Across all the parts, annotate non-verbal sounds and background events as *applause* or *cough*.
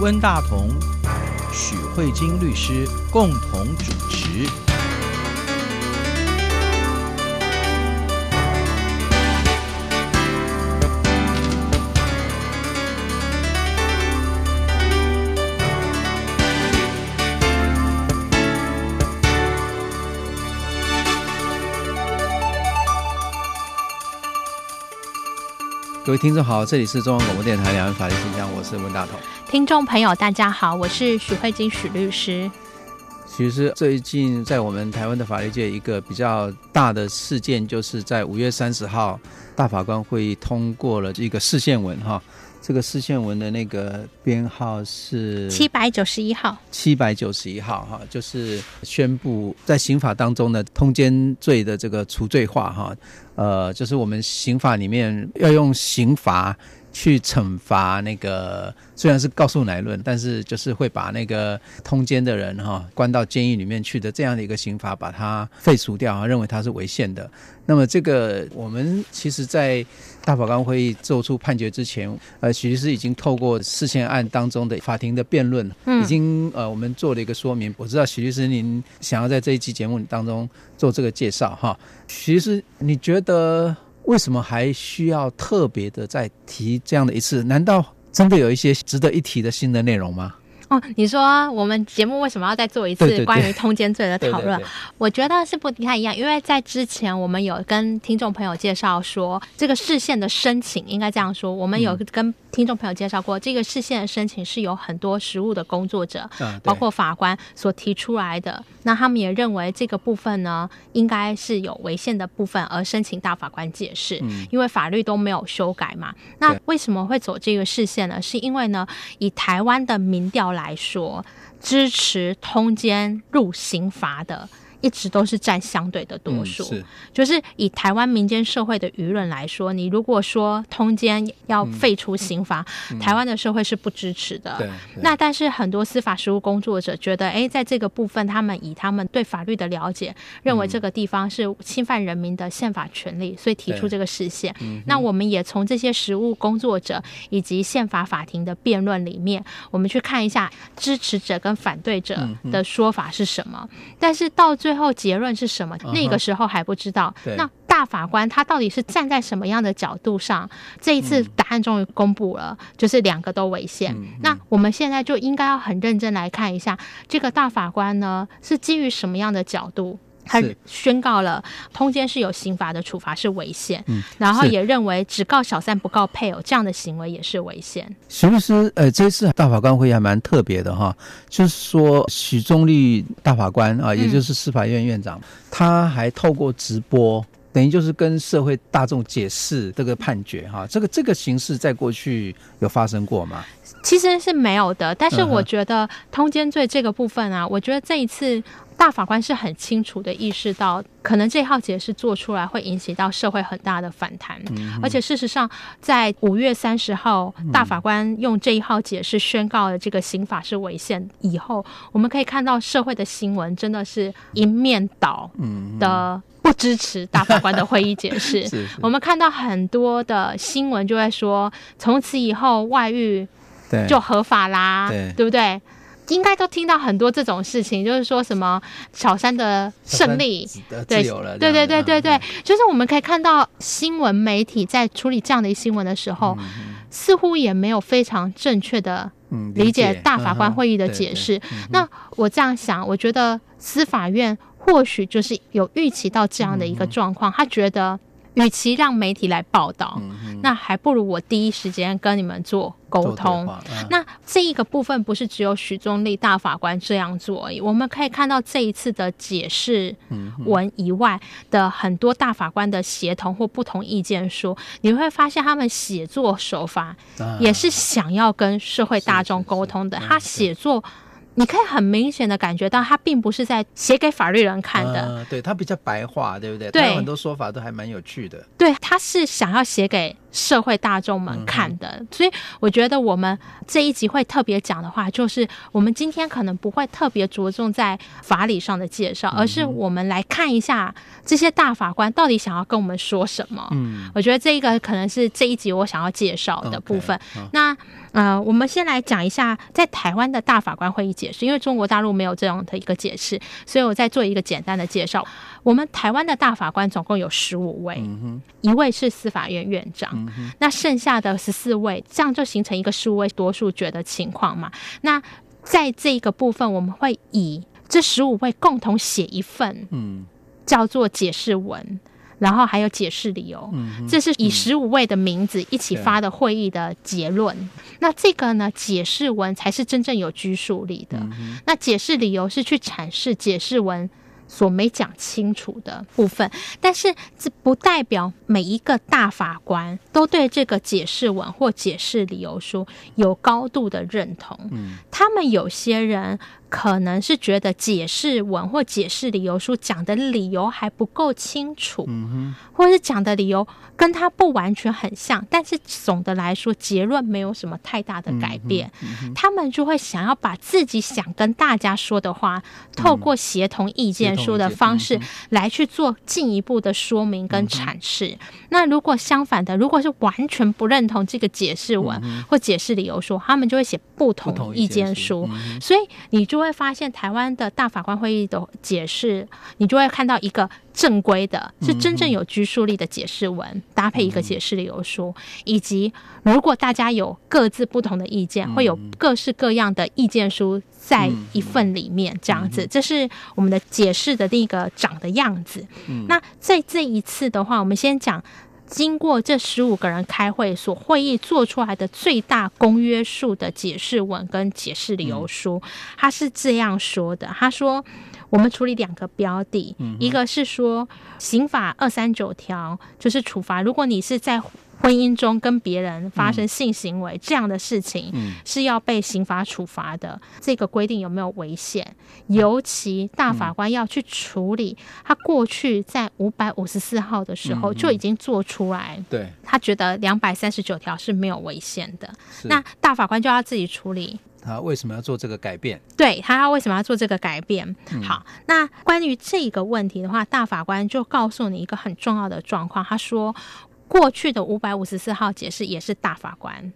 温大同、许慧晶律师共同主持。各位听众好，这里是中央广播电台两岸法律信箱，我是温大同。听众朋友大家好，我是许慧金许律师。其实最近在我们台湾的法律界，一个比较大的事件，就是在五月三十号，大法官会议通过了这个释宪文哈。这个释宪文的那个编号是七百九十一号，七百九十一号哈，就是宣布在刑法当中的通奸罪的这个除罪化哈，呃，就是我们刑法里面要用刑罚。去惩罚那个虽然是告诉乃论，但是就是会把那个通奸的人哈关到监狱里面去的这样的一个刑罚，把它废除掉啊，认为它是违宪的。那么这个我们其实，在大法官会议做出判决之前，呃，许律师已经透过事件案当中的法庭的辩论，已经呃我们做了一个说明。我知道许律师您想要在这一期节目当中做这个介绍哈，许律师你觉得？为什么还需要特别的再提这样的一次？难道真的有一些值得一提的新的内容吗？哦，你说我们节目为什么要再做一次关于通奸罪的讨论？对对对，我觉得是不太一样，因为在之前我们有跟听众朋友介绍说，这个视线的申请应该这样说，我们有跟听众朋友介绍过，这个视线的申请是有很多实务的工作者，包括法官所提出来的。那他们也认为这个部分呢，应该是有违宪的部分，而申请大法官解释，因为法律都没有修改嘛。那为什么会走这个视线呢？是因为呢，以台湾的民调来。来说，支持通奸入刑罚的。一直都是占相对的多数，嗯、是就是以台湾民间社会的舆论来说，你如果说通奸要废除刑罚，嗯、台湾的社会是不支持的。嗯、那但是很多司法实务工作者觉得，哎，在这个部分，他们以他们对法律的了解，认为这个地方是侵犯人民的宪法权利，所以提出这个释宪。嗯、那我们也从这些实务工作者以及宪法法庭的辩论里面，我们去看一下支持者跟反对者的说法是什么。嗯、但是到最最后结论是什么？那个时候还不知道。Uh huh. 那大法官他到底是站在什么样的角度上？这一次答案终于公布了，嗯、就是两个都违宪。嗯、那我们现在就应该要很认真来看一下，这个大法官呢是基于什么样的角度？他宣告了通奸是有刑罚的处罚是违宪，嗯、然后也认为只告小三不告配偶这样的行为也是违宪。徐律师，呃，这次大法官会议还蛮特别的哈，就是说许宗力大法官啊，也就是司法院院长，嗯、他还透过直播，等于就是跟社会大众解释这个判决哈。这个这个形式在过去有发生过吗？其实是没有的，但是我觉得通奸罪这个部分啊，我觉得这一次。大法官是很清楚的意识到，可能这号解释做出来会引起到社会很大的反弹，嗯、而且事实上，在五月三十号，大法官用这一号解释宣告了这个刑法是违宪以后，我们可以看到社会的新闻真的是一面倒的不支持大法官的会议解释。*laughs* 是是。我们看到很多的新闻就会说，从此以后外遇就合法啦，对，对不对？应该都听到很多这种事情，就是说什么小三的胜利，对，对对对对对，就是我们可以看到新闻媒体在处理这样的新闻的时候，似乎也没有非常正确的理解大法官会议的解释。那我这样想，我觉得司法院或许就是有预期到这样的一个状况，嗯、他觉得。与其让媒体来报道，嗯、那还不如我第一时间跟你们做沟通。啊、那这一个部分不是只有许宗力大法官这样做而已。我们可以看到这一次的解释文以外的很多大法官的协同或不同意见书，你会发现他们写作手法也是想要跟社会大众沟通的。他写作。你可以很明显的感觉到，他并不是在写给法律人看的。嗯、对他比较白话，对不对？对，他有很多说法都还蛮有趣的。对，他是想要写给社会大众们看的，嗯、所以我觉得我们这一集会特别讲的话，就是我们今天可能不会特别着重在法理上的介绍，而是我们来看一下这些大法官到底想要跟我们说什么。嗯，我觉得这一个可能是这一集我想要介绍的部分。Okay, 那呃，我们先来讲一下在台湾的大法官会议解释，因为中国大陆没有这样的一个解释，所以我再做一个简单的介绍。我们台湾的大法官总共有十五位，嗯、一位是司法院院长，嗯、那剩下的十四位，这样就形成一个十五位多数决的情况嘛。那在这个部分，我们会以这十五位共同写一份，嗯，叫做解释文。然后还有解释理由，嗯、这是以十五位的名字一起发的会议的结论。嗯、那这个呢，解释文才是真正有拘束力的。嗯、那解释理由是去阐释解释文所没讲清楚的部分，但是这不代表每一个大法官都对这个解释文或解释理由书有高度的认同。嗯、他们有些人。可能是觉得解释文或解释理由书讲的理由还不够清楚，嗯、或者是讲的理由跟他不完全很像，但是总的来说结论没有什么太大的改变，他们就会想要把自己想跟大家说的话，透过协同意见书的方式来去做进一步的说明跟阐释。嗯、那如果相反的，如果是完全不认同这个解释文或解释理由书，他们就会写不同意见书。嗯、所以你就。就会发现台湾的大法官会议的解释，你就会看到一个正规的，是真正有拘束力的解释文，嗯、搭配一个解释理由书，嗯、以及如果大家有各自不同的意见，嗯、会有各式各样的意见书在一份里面，这样子，这是我们的解释的那个长的样子。嗯、那在这一次的话，我们先讲。经过这十五个人开会所会议做出来的最大公约数的解释文跟解释理由书，他是这样说的：他说，我们处理两个标的，一个是说刑法二三九条就是处罚，如果你是在。婚姻中跟别人发生性行为这样的事情，是要被刑法处罚的。这个规定有没有违宪？尤其大法官要去处理，他过去在五百五十四号的时候就已经做出来，对，他觉得两百三十九条是没有违宪的。那大法官就要自己处理。他为什么要做这个改变？对，他要为什么要做这个改变？好，那关于这个问题的话，大法官就告诉你一个很重要的状况，他说。过去的五百五十四号解释也是大法官，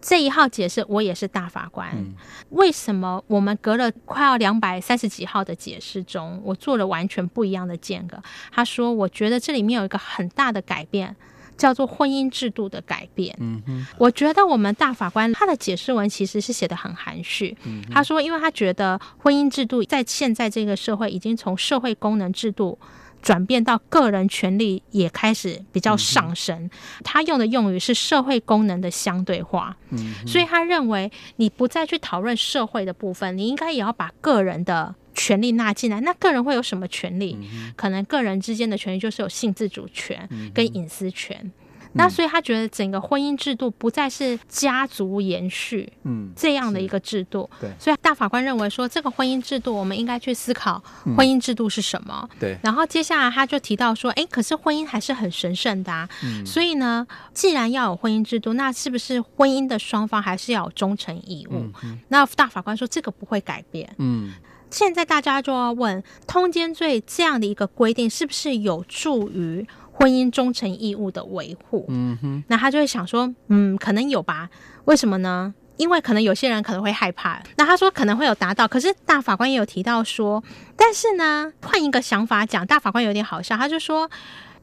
这一号解释我也是大法官。嗯、为什么我们隔了快要两百三十几号的解释中，我做了完全不一样的间隔？他说，我觉得这里面有一个很大的改变，叫做婚姻制度的改变。嗯哼，我觉得我们大法官他的解释文其实是写得很含蓄。嗯，他说，因为他觉得婚姻制度在现在这个社会已经从社会功能制度。转变到个人权利也开始比较上升，嗯、他用的用语是社会功能的相对化，嗯、所以他认为你不再去讨论社会的部分，你应该也要把个人的权利纳进来。那个人会有什么权利？嗯、可能个人之间的权利就是有性自主权跟隐私权。嗯那所以他觉得整个婚姻制度不再是家族延续，嗯，这样的一个制度，对。所以大法官认为说，这个婚姻制度我们应该去思考婚姻制度是什么，对。然后接下来他就提到说，哎，可是婚姻还是很神圣的啊，嗯。所以呢，既然要有婚姻制度，那是不是婚姻的双方还是要有忠诚义务？那大法官说这个不会改变，嗯。现在大家就要问，通奸罪这样的一个规定是不是有助于？婚姻忠诚义务的维护，嗯哼，那他就会想说，嗯，可能有吧？为什么呢？因为可能有些人可能会害怕。那他说可能会有达到，可是大法官也有提到说，但是呢，换一个想法讲，大法官有点好笑，他就说，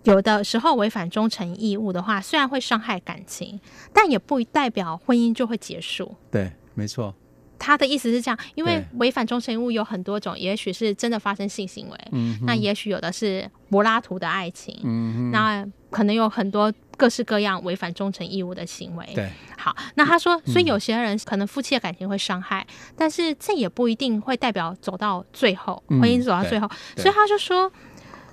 有的时候违反忠诚义务的话，虽然会伤害感情，但也不代表婚姻就会结束。对，没错。他的意思是这样，因为违反忠诚义务有很多种，也许是真的发生性行为，嗯、那也许有的是柏拉图的爱情，嗯、哼。那可能有很多各式各样违反忠诚义务的行为。对，好，那他说，所以有些人可能夫妻的感情会伤害，嗯、但是这也不一定会代表走到最后，婚姻走到最后，所以他就说。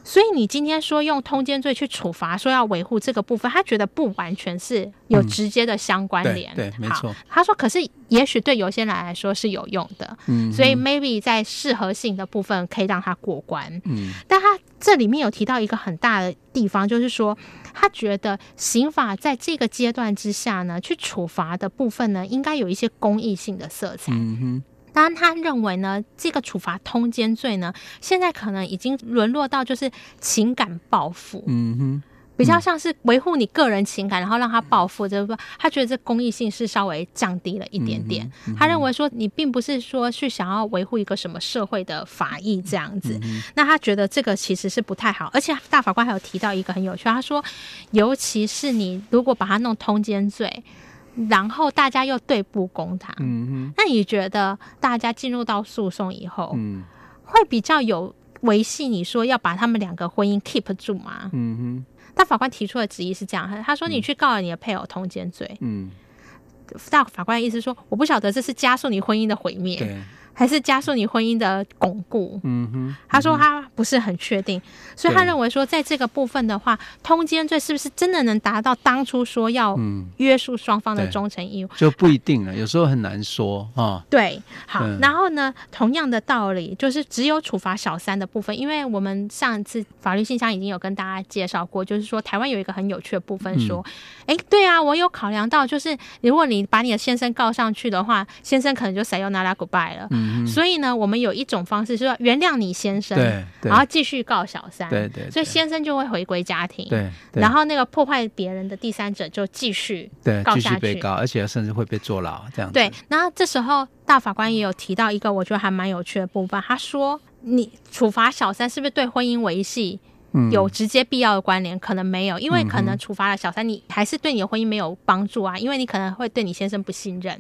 所以你今天说用通奸罪去处罚，说要维护这个部分，他觉得不完全是有直接的相关联。嗯、对，对，没错。他说，可是也许对有些人来说是有用的。嗯。所以 maybe 在适合性的部分可以让他过关。嗯。但他这里面有提到一个很大的地方，就是说他觉得刑法在这个阶段之下呢，去处罚的部分呢，应该有一些公益性的色彩。嗯哼。当然，他认为呢，这个处罚通奸罪呢，现在可能已经沦落到就是情感报复，嗯哼，比较像是维护你个人情感，然后让他报复，就是说，他觉得这公益性是稍微降低了一点点。嗯嗯、他认为说，你并不是说去想要维护一个什么社会的法益这样子，嗯、那他觉得这个其实是不太好。而且大法官还有提到一个很有趣，他说，尤其是你如果把它弄通奸罪。然后大家又对簿公堂，嗯哼，那你觉得大家进入到诉讼以后，嗯，会比较有维系你说要把他们两个婚姻 keep 住吗？嗯哼，大法官提出的质疑是这样，他说你去告了你的配偶通奸罪，嗯，大法官的意思说我不晓得这是加速你婚姻的毁灭，对。还是加速你婚姻的巩固。嗯哼，他说他不是很确定，所以他认为说，在这个部分的话，通奸罪是不是真的能达到当初说要约束双方的忠诚义务？就不一定了，有时候很难说啊。对，好，然后呢，同样的道理，就是只有处罚小三的部分，因为我们上一次法律信箱已经有跟大家介绍过，就是说台湾有一个很有趣的部分，说，哎，对啊，我有考量到，就是如果你把你的先生告上去的话，先生可能就 sayonara goodbye 了。嗯。所以呢，我们有一种方式是说原谅你先生，然后继续告小三，对对，所以先生就会回归家庭，对，然后那个破坏别人的第三者就继续告下去，被告，而且甚至会被坐牢这样子。对，然后这时候大法官也有提到一个我觉得还蛮有趣的部分，他说你处罚小三是不是对婚姻维系？有直接必要的关联，可能没有，因为可能处罚了小三，你还是对你的婚姻没有帮助啊，因为你可能会对你先生不信任。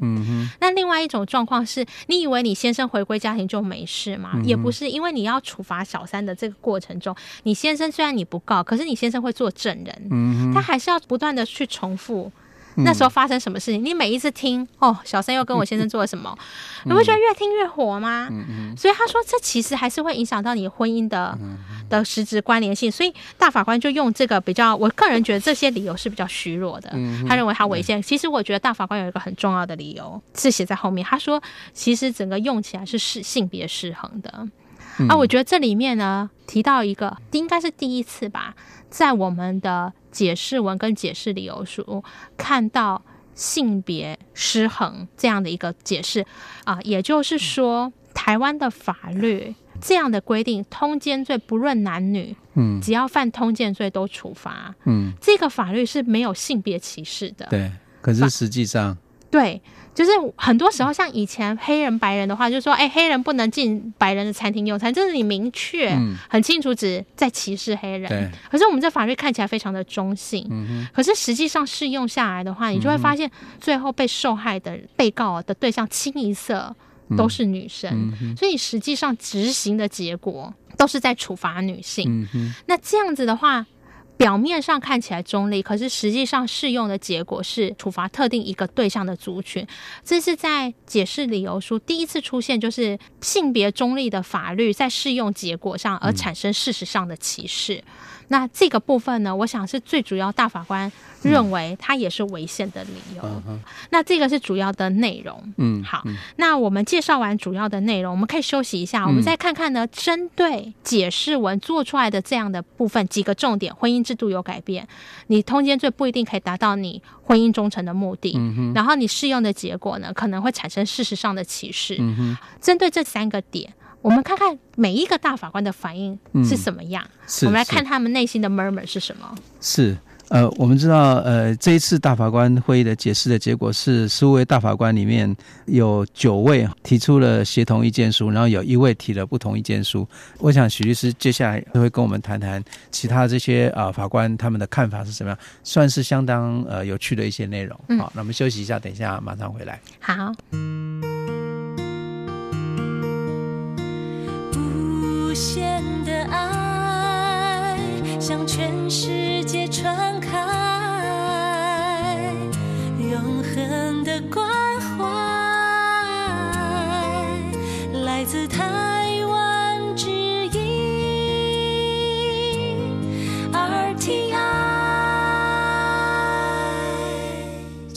那另外一种状况是，你以为你先生回归家庭就没事吗？嗯、也不是，因为你要处罚小三的这个过程中，你先生虽然你不告，可是你先生会做证人，嗯，他还是要不断的去重复。那时候发生什么事情？你每一次听哦，小三又跟我先生做了什么，你会觉得越听越火吗？所以他说，这其实还是会影响到你婚姻的的实质关联性。所以大法官就用这个比较，我个人觉得这些理由是比较虚弱的。他认为他违宪。其实我觉得大法官有一个很重要的理由是写在后面。他说，其实整个用起来是是性别失衡的。啊，我觉得这里面呢提到一个，应该是第一次吧，在我们的。解释文跟解释理由书看到性别失衡这样的一个解释啊，也就是说，台湾的法律这样的规定，通奸罪不论男女，嗯，只要犯通奸罪都处罚，嗯，这个法律是没有性别歧视的。对，可是实际上，对。就是很多时候，像以前黑人白人的话，就是说，哎，黑人不能进白人的餐厅用餐，这是你明确、很清楚，指在歧视黑人。对。可是我们这法律看起来非常的中性，嗯，可是实际上适用下来的话，你就会发现，最后被受害的被告的对象清一色都是女生，所以实际上执行的结果都是在处罚女性。那这样子的话。表面上看起来中立，可是实际上适用的结果是处罚特定一个对象的族群。这是在解释理由书第一次出现，就是性别中立的法律在适用结果上而产生事实上的歧视。嗯那这个部分呢，我想是最主要，大法官认为它也是违宪的理由。嗯。那这个是主要的内容。嗯，好，那我们介绍完主要的内容，我们可以休息一下，我们再看看呢，针对解释文做出来的这样的部分几个重点，婚姻制度有改变，你通奸罪不一定可以达到你婚姻忠诚的目的。嗯，然后你适用的结果呢，可能会产生事实上的歧视。嗯，针对这三个点。我们看看每一个大法官的反应是什么样。我们来看他们内心的 murmur 是什么。是，呃，我们知道，呃，这一次大法官会议的解释的结果是，十五位大法官里面有九位提出了协同意见书，然后有一位提了不同意见书。我想许律师接下来会跟我们谈谈其他这些啊、呃、法官他们的看法是什么样，算是相当呃有趣的一些内容。嗯、好，那我们休息一下，等一下马上回来。好。无限的爱向全世界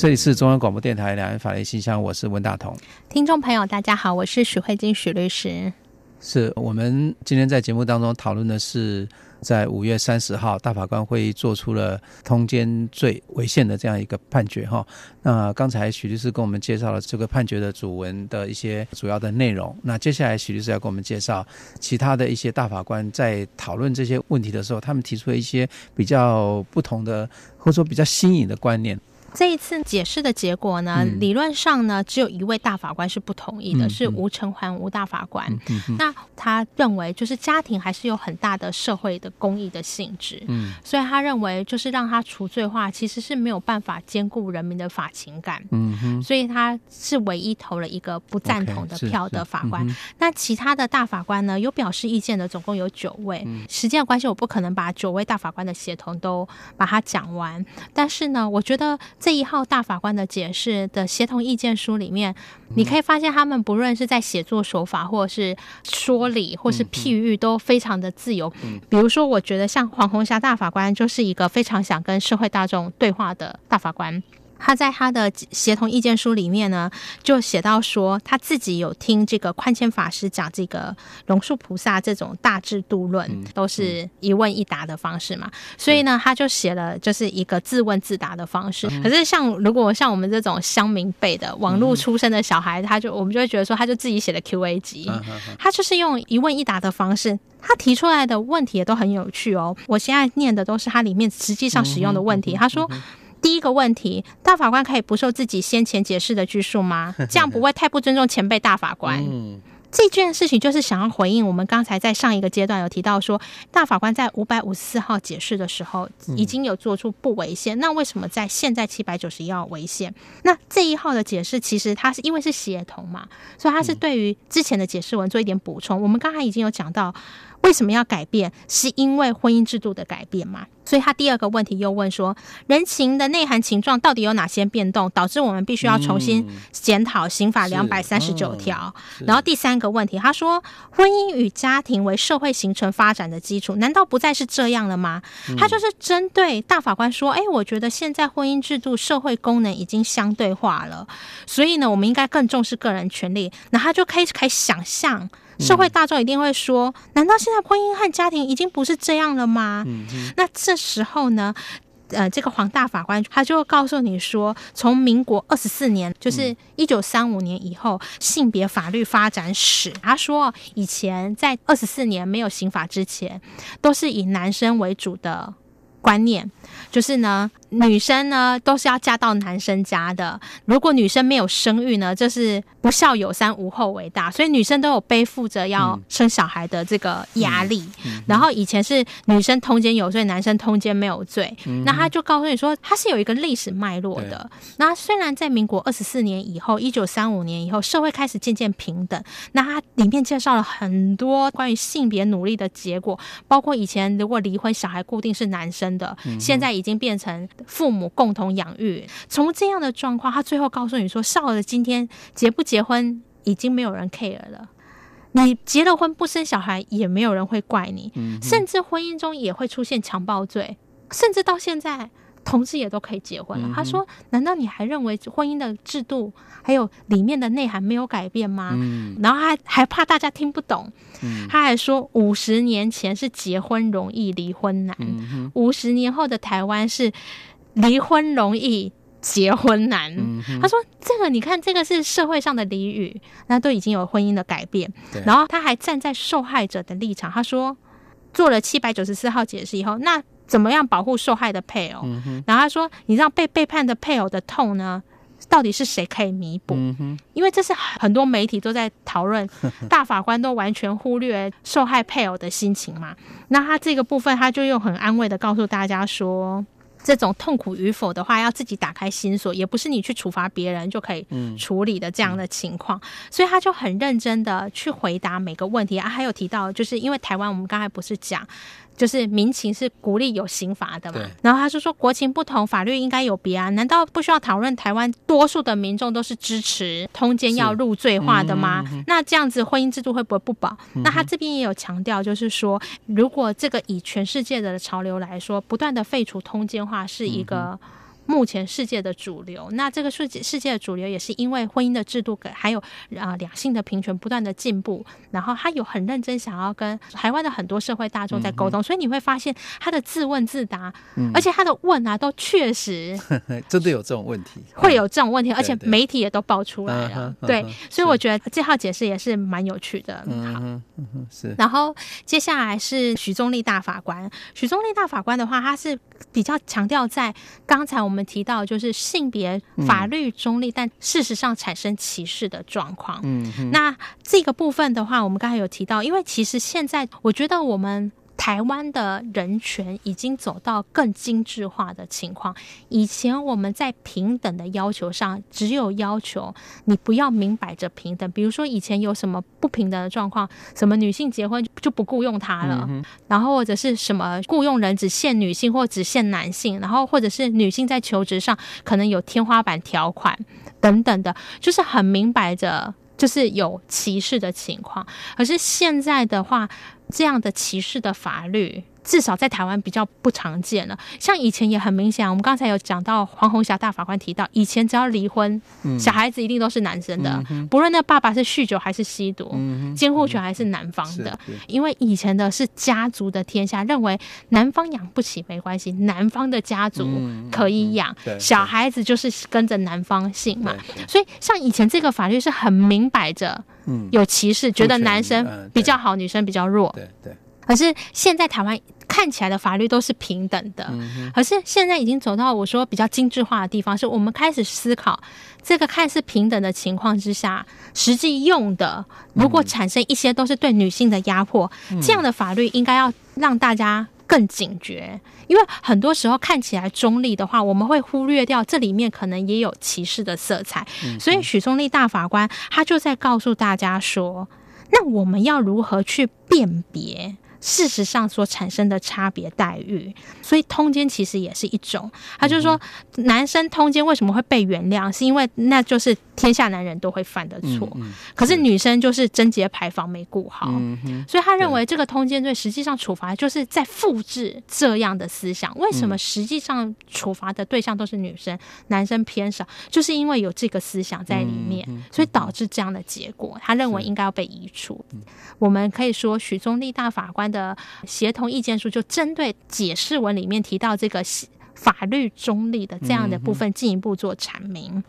这里是中央广播电台两岸法律信箱，我是温大同。听众朋友，大家好，我是许慧金许律师。是我们今天在节目当中讨论的是，在五月三十号，大法官会议做出了通奸罪违宪的这样一个判决哈。那刚才许律师跟我们介绍了这个判决的主文的一些主要的内容。那接下来许律师要跟我们介绍其他的一些大法官在讨论这些问题的时候，他们提出了一些比较不同的，或者说比较新颖的观念。这一次解释的结果呢，嗯、理论上呢，只有一位大法官是不同意的，嗯、是吴成环吴大法官。嗯嗯、那他认为，就是家庭还是有很大的社会的公益的性质，嗯，所以他认为，就是让他除罪化，其实是没有办法兼顾人民的法情感，嗯哼，所以他是唯一投了一个不赞同的票的法官。Okay, 那其他的大法官呢，有表示意见的，总共有九位。嗯、时间的关系，我不可能把九位大法官的协同都把它讲完，但是呢，我觉得。这一号大法官的解释的协同意见书里面，你可以发现他们不论是在写作手法，或者是说理，或是譬喻，都非常的自由。比如说，我觉得像黄红霞大法官就是一个非常想跟社会大众对话的大法官。他在他的协同意见书里面呢，就写到说，他自己有听这个宽谦法师讲这个龙树菩萨这种大智度论，都是一问一答的方式嘛，所以呢，他就写了就是一个自问自答的方式。可是像如果像我们这种乡民辈的网络出身的小孩，他就我们就会觉得说，他就自己写的 Q&A 集，他就是用一问一答的方式，他提出来的问题也都很有趣哦。我现在念的都是他里面实际上使用的问题，他说。第一个问题，大法官可以不受自己先前解释的拘束吗？*laughs* 这样不会太不尊重前辈大法官？嗯，这件事情就是想要回应我们刚才在上一个阶段有提到说，大法官在五百五十四号解释的时候已经有做出不违宪，那为什么在现在七百九十一号违宪？那这一号的解释其实它是因为是协同嘛，所以它是对于之前的解释文做一点补充。我们刚才已经有讲到。为什么要改变？是因为婚姻制度的改变吗？所以他第二个问题又问说，人情的内涵情状到底有哪些变动，导致我们必须要重新检讨刑法两百三十九条？然后第三个问题，他说，婚姻与家庭为社会形成发展的基础，难道不再是这样了吗？他就是针对大法官说，哎，我觉得现在婚姻制度社会功能已经相对化了，所以呢，我们应该更重视个人权利。那他就可以可以想象。社会大众一定会说：“难道现在婚姻和家庭已经不是这样了吗？”嗯、那这时候呢，呃，这个黄大法官他就会告诉你说：“从民国二十四年，就是一九三五年以后，嗯、性别法律发展史，他说以前在二十四年没有刑法之前，都是以男生为主的观念，就是呢。”女生呢，都是要嫁到男生家的。如果女生没有生育呢，就是不孝有三，无后为大。所以女生都有背负着要生小孩的这个压力。嗯嗯、然后以前是女生通奸有罪，男生通奸没有罪。嗯、那他就告诉你说，他是有一个历史脉络的。那虽然在民国二十四年以后，一九三五年以后，社会开始渐渐平等。那他里面介绍了很多关于性别努力的结果，包括以前如果离婚，小孩固定是男生的，嗯、现在已经变成。父母共同养育，从这样的状况，他最后告诉你说：“少儿今天结不结婚已经没有人 care 了，你结了婚不生小孩也没有人会怪你，嗯、甚至婚姻中也会出现强暴罪，甚至到现在同志也都可以结婚了。嗯、他说：“难道你还认为婚姻的制度还有里面的内涵没有改变吗？”嗯、然后还还怕大家听不懂。他还说，五十年前是结婚容易离婚难，五十、嗯、年后的台湾是离婚容易结婚难。嗯、他说，这个你看，这个是社会上的俚语，那都已经有婚姻的改变。然后他还站在受害者的立场，他说，做了七百九十四号解释以后，那怎么样保护受害的配偶？嗯、然后他说，你知道被背叛的配偶的痛呢？到底是谁可以弥补？嗯、因为这是很多媒体都在讨论，*laughs* 大法官都完全忽略受害配偶的心情嘛。那他这个部分，他就又很安慰的告诉大家说，这种痛苦与否的话，要自己打开心锁，也不是你去处罚别人就可以处理的这样的情况。嗯、所以他就很认真的去回答每个问题啊。还有提到，就是因为台湾，我们刚才不是讲。就是民情是鼓励有刑罚的嘛，然后他就说国情不同，法律应该有别啊？难道不需要讨论？台湾多数的民众都是支持通奸要入罪化的吗？嗯、那这样子婚姻制度会不会不保？嗯、那他这边也有强调，就是说，如果这个以全世界的潮流来说，不断的废除通奸化是一个目前世界的主流。那这个世界世界的主流也是因为婚姻的制度，还有啊两性的平权不断的进步，然后他有很认真想要跟台湾的很多社会大众在沟通，嗯、所以你会发现他的自问自答，嗯、而且他的问啊都确实 *laughs* 真的有这种问题，会有这种问题，而且媒体也都爆出来了。对，对，对，所以我觉得这号解释也是蛮有趣的。好，是。然后接下来是许宗立大法官，许宗立大法官的话，他是比较强调在刚才我们提到，就是性别法律中立，嗯、但事实上产生歧视的状况。嗯，那这个部分的话，我们刚才有提到，因为其实现在我觉得我们。台湾的人权已经走到更精致化的情况。以前我们在平等的要求上，只有要求你不要明摆着平等。比如说以前有什么不平等的状况，什么女性结婚就不雇佣她了，嗯、然后或者是什么雇佣人只限女性或只限男性，然后或者是女性在求职上可能有天花板条款等等的，就是很明摆着就是有歧视的情况。可是现在的话，这样的歧视的法律，至少在台湾比较不常见了。像以前也很明显，我们刚才有讲到黄红霞大法官提到，以前只要离婚，嗯、小孩子一定都是男生的，不论那爸爸是酗酒还是吸毒，监护权还是男方的。因为以前的是家族的天下，认为男方养不起没关系，男方的家族可以养，嗯、小孩子就是跟着男方姓嘛。所以像以前这个法律是很明摆着。有歧视，觉得男生比较好，女生比较弱。对对。可是现在台湾看起来的法律都是平等的，可是现在已经走到我说比较精致化的地方，是我们开始思考这个看似平等的情况之下，实际用的如果产生一些都是对女性的压迫，这样的法律应该要让大家。更警觉，因为很多时候看起来中立的话，我们会忽略掉这里面可能也有歧视的色彩。嗯、所以许宗力大法官他就在告诉大家说，那我们要如何去辨别？事实上所产生的差别待遇，所以通奸其实也是一种。他就是说，男生通奸为什么会被原谅？是因为那就是天下男人都会犯的错。嗯嗯、可是女生就是贞洁牌坊没顾好，所以他认为这个通奸罪实际上处罚就是在复制这样的思想。为什么实际上处罚的对象都是女生，男生偏少？就是因为有这个思想在里面，所以导致这样的结果。他认为应该要被移除。嗯、我们可以说，许宗力大法官的协同意见书就针对解释文里面提到这个法律中立的这样的部分进一步做阐明。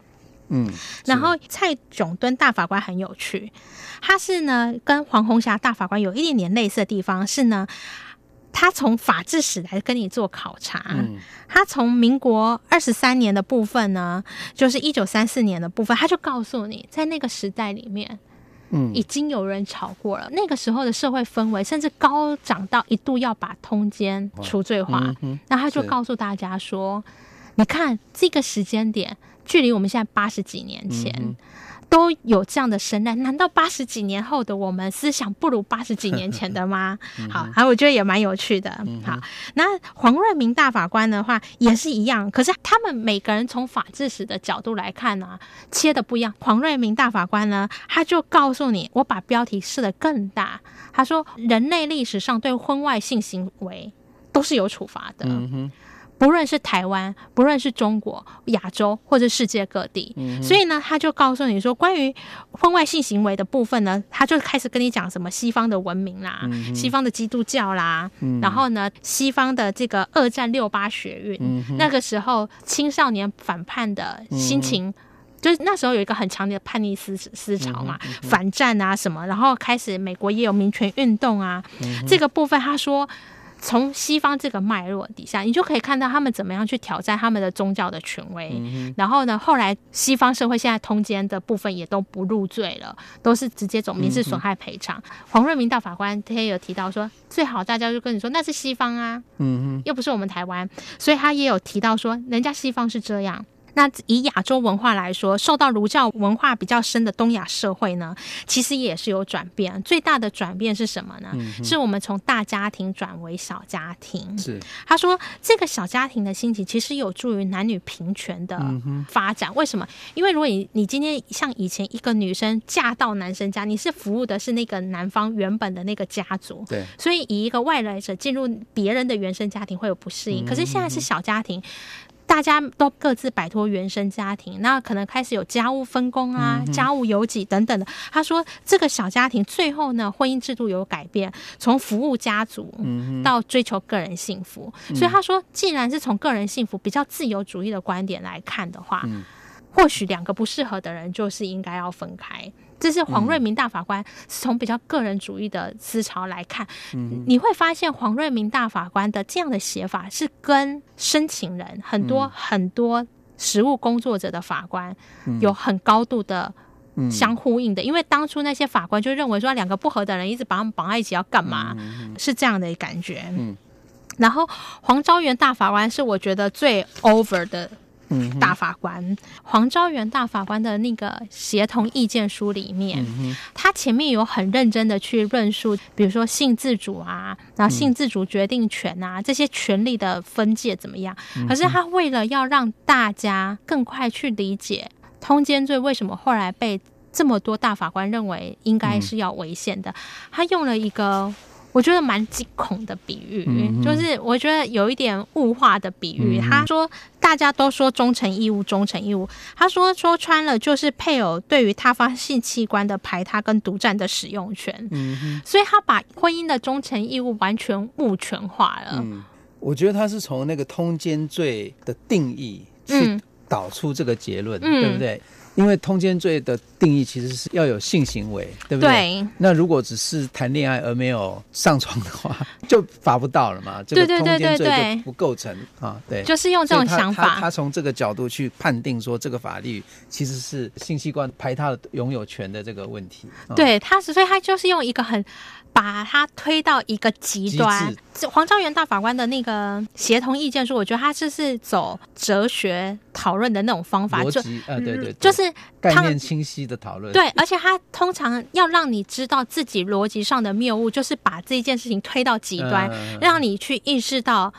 嗯，然后蔡炯敦大法官很有趣，他是呢跟黄红霞大法官有一点点类似的地方是呢，他从法制史来跟你做考察。嗯，他从民国二十三年的部分呢，就是一九三四年的部分，他就告诉你在那个时代里面。嗯已经有人吵过了。那个时候的社会氛围甚至高涨到一度要把通奸除罪化。那、嗯、他就告诉大家说：“你看这个时间点，距离我们现在八十几年前。嗯”都有这样的声浪，难道八十几年后的我们思想不如八十几年前的吗？好，啊我觉得也蛮有趣的。好，那黄瑞明大法官的话也是一样，可是他们每个人从法制史的角度来看呢、啊，切的不一样。黄瑞明大法官呢，他就告诉你，我把标题设的更大，他说人类历史上对婚外性行为都是有处罚的。嗯不论是台湾，不论是中国、亚洲或者世界各地，嗯、所以呢，他就告诉你说，关于婚外性行为的部分呢，他就开始跟你讲什么西方的文明啦，嗯、西方的基督教啦，嗯、然后呢，西方的这个二战六八学运，嗯、那个时候青少年反叛的心情，嗯、就是那时候有一个很强烈的叛逆思思潮嘛，反战啊什么，然后开始美国也有民权运动啊，这个部分他说。从西方这个脉络底下，你就可以看到他们怎么样去挑战他们的宗教的权威。嗯、然后呢，后来西方社会现在通奸的部分也都不入罪了，都是直接走民事损害赔偿。嗯、黄瑞明大法官他也有提到说，最好大家就跟你说那是西方啊，嗯哼，又不是我们台湾，所以他也有提到说，人家西方是这样。那以亚洲文化来说，受到儒教文化比较深的东亚社会呢，其实也是有转变。最大的转变是什么呢？嗯、是我们从大家庭转为小家庭。是他说，这个小家庭的兴起，其实有助于男女平权的发展。嗯、为什么？因为如果你你今天像以前一个女生嫁到男生家，你是服务的是那个男方原本的那个家族，对，所以以一个外来者进入别人的原生家庭会有不适应。嗯、可是现在是小家庭。大家都各自摆脱原生家庭，那可能开始有家务分工啊、嗯、家务由己等等的。他说，这个小家庭最后呢，婚姻制度有改变，从服务家族到追求个人幸福。嗯、所以他说，既然是从个人幸福比较自由主义的观点来看的话，嗯、或许两个不适合的人就是应该要分开。这是黄瑞明大法官是从比较个人主义的思潮来看，嗯、你会发现黄瑞明大法官的这样的写法是跟申请人很多很多实务工作者的法官有很高度的相呼应的，因为当初那些法官就认为说两个不合的人一直把他们绑在一起要干嘛，是这样的感觉。然后黄昭元大法官是我觉得最 over 的。大法官黄昭元大法官的那个协同意见书里面，他前面有很认真的去论述，比如说性自主啊，然后性自主决定权啊，这些权利的分界怎么样？可是他为了要让大家更快去理解通奸罪为什么后来被这么多大法官认为应该是要违宪的，他用了一个。我觉得蛮惊恐的比喻，嗯、就是我觉得有一点物化的比喻。嗯、他说大家都说忠诚义务，忠诚义务。他说说穿了就是配偶对于他方性器官的排他跟独占的使用权。嗯、所以他把婚姻的忠诚义务完全物权化了。嗯，我觉得他是从那个通奸罪的定义去导出这个结论，嗯、对不对？因为通奸罪的定义其实是要有性行为，对不对？对。那如果只是谈恋爱而没有上床的话，*laughs* 就罚不到了嘛？这个通奸罪就不构成啊。对，就是用这种想法。他他从这个角度去判定说，这个法律其实是性器官排他的拥有权的这个问题。对，他所以他就是用一个很。把它推到一个极端。致黄昭元大法官的那个协同意见书，我觉得他就是走哲学讨论的那种方法，逻辑啊，对对，对，就是概念清晰的讨论。对，而且他通常要让你知道自己逻辑上的谬误，就是把这件事情推到极端，嗯、让你去意识到。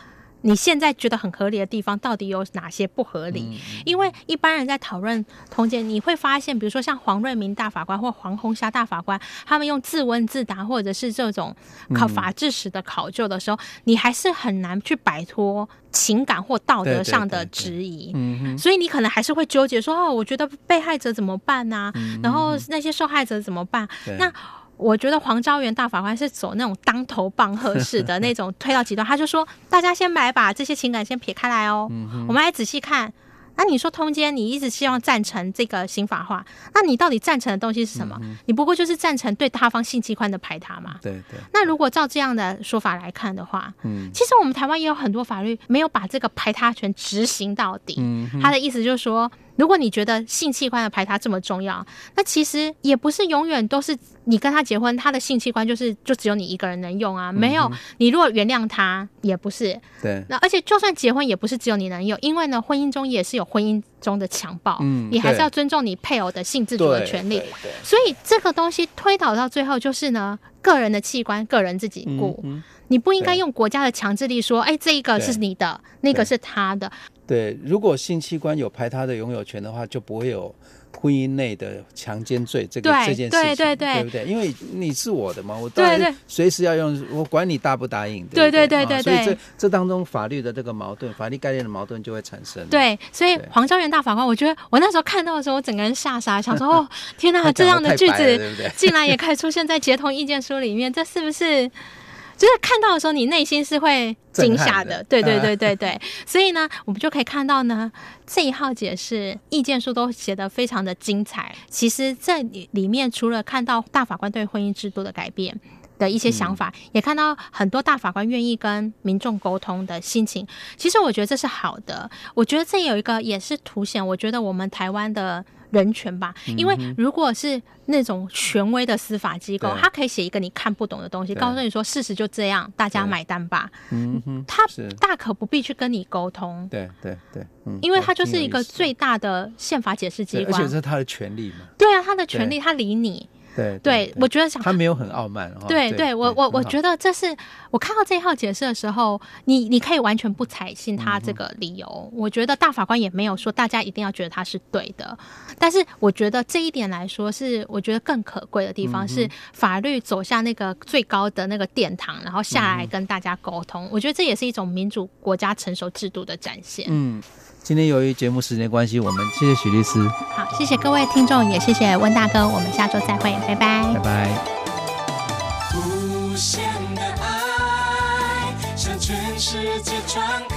你现在觉得很合理的地方，到底有哪些不合理？嗯、因为一般人在讨论通奸，你会发现，比如说像黄瑞明大法官或黄红霞大法官，他们用自问自答，或者是这种考法治史的考究的时候，嗯、你还是很难去摆脱情感或道德上的质疑。嗯所以你可能还是会纠结说：“哦，我觉得被害者怎么办呢、然后那些受害者怎么办？”那我觉得黄昭元大法官是走那种当头棒喝式的那种推到极端，他就说：大家先来把这些情感先撇开来哦，嗯、我们来仔细看。那你说通奸，你一直希望赞成这个刑法化，那你到底赞成的东西是什么？嗯、你不过就是赞成对他方性器官的排他嘛。对对。那如果照这样的说法来看的话，嗯，其实我们台湾也有很多法律没有把这个排他权执行到底。嗯，他的意思就是说。如果你觉得性器官的排他这么重要，那其实也不是永远都是你跟他结婚，他的性器官就是就只有你一个人能用啊。没有，嗯、你如果原谅他，也不是。对。那而且就算结婚，也不是只有你能用，因为呢，婚姻中也是有婚姻中的强暴，嗯，你还是要尊重你配偶的性自主的权利。所以这个东西推导到最后就是呢，个人的器官，个人自己顾。嗯你不应该用国家的强制力说，哎对，这个是你的，那个是他的。对，如果性器官有排他的拥有权的话，就不会有婚姻内的强奸罪这个对这件事情，对对对，对不对？因为你是我的嘛，我当然随时要用，我管你答不答应。对对对对对，所以这这当中法律的这个矛盾，法律概念的矛盾就会产生。对，所以黄昭元大法官，我觉得我那时候看到的时候，我整个人吓傻，想说哦，*laughs* 天哪，这样的句子 *laughs* 竟然也可以出现在协同意见书里面，这是不是？就是看到的时候，你内心是会惊吓的，对对对对对。所以呢，我们就可以看到呢，这一号解释意见书都写得非常的精彩。其实这里里面除了看到大法官对婚姻制度的改变的一些想法，嗯、也看到很多大法官愿意跟民众沟通的心情。其实我觉得这是好的。我觉得这有一个也是凸显，我觉得我们台湾的。人权吧，因为如果是那种权威的司法机构，他可以写一个你看不懂的东西，告诉你说事实就这样，大家买单吧。嗯哼，他大可不必去跟你沟通。对对对，因为他就是一个最大的宪法解释机关，而且是他的权利嘛。对啊，他的权利，他理你。对对，我觉得他没有很傲慢。对对，我我我觉得这是我看到这一套解释的时候，你你可以完全不采信他这个理由。我觉得大法官也没有说大家一定要觉得他是对的，但是我觉得这一点来说是我觉得更可贵的地方是法律走下那个最高的那个殿堂，然后下来跟大家沟通。我觉得这也是一种民主国家成熟制度的展现。嗯。今天由于节目时间关系，我们谢谢许律师。好，谢谢各位听众，也谢谢温大哥，我们下周再会，拜拜，拜拜。无限的爱向全世界传开。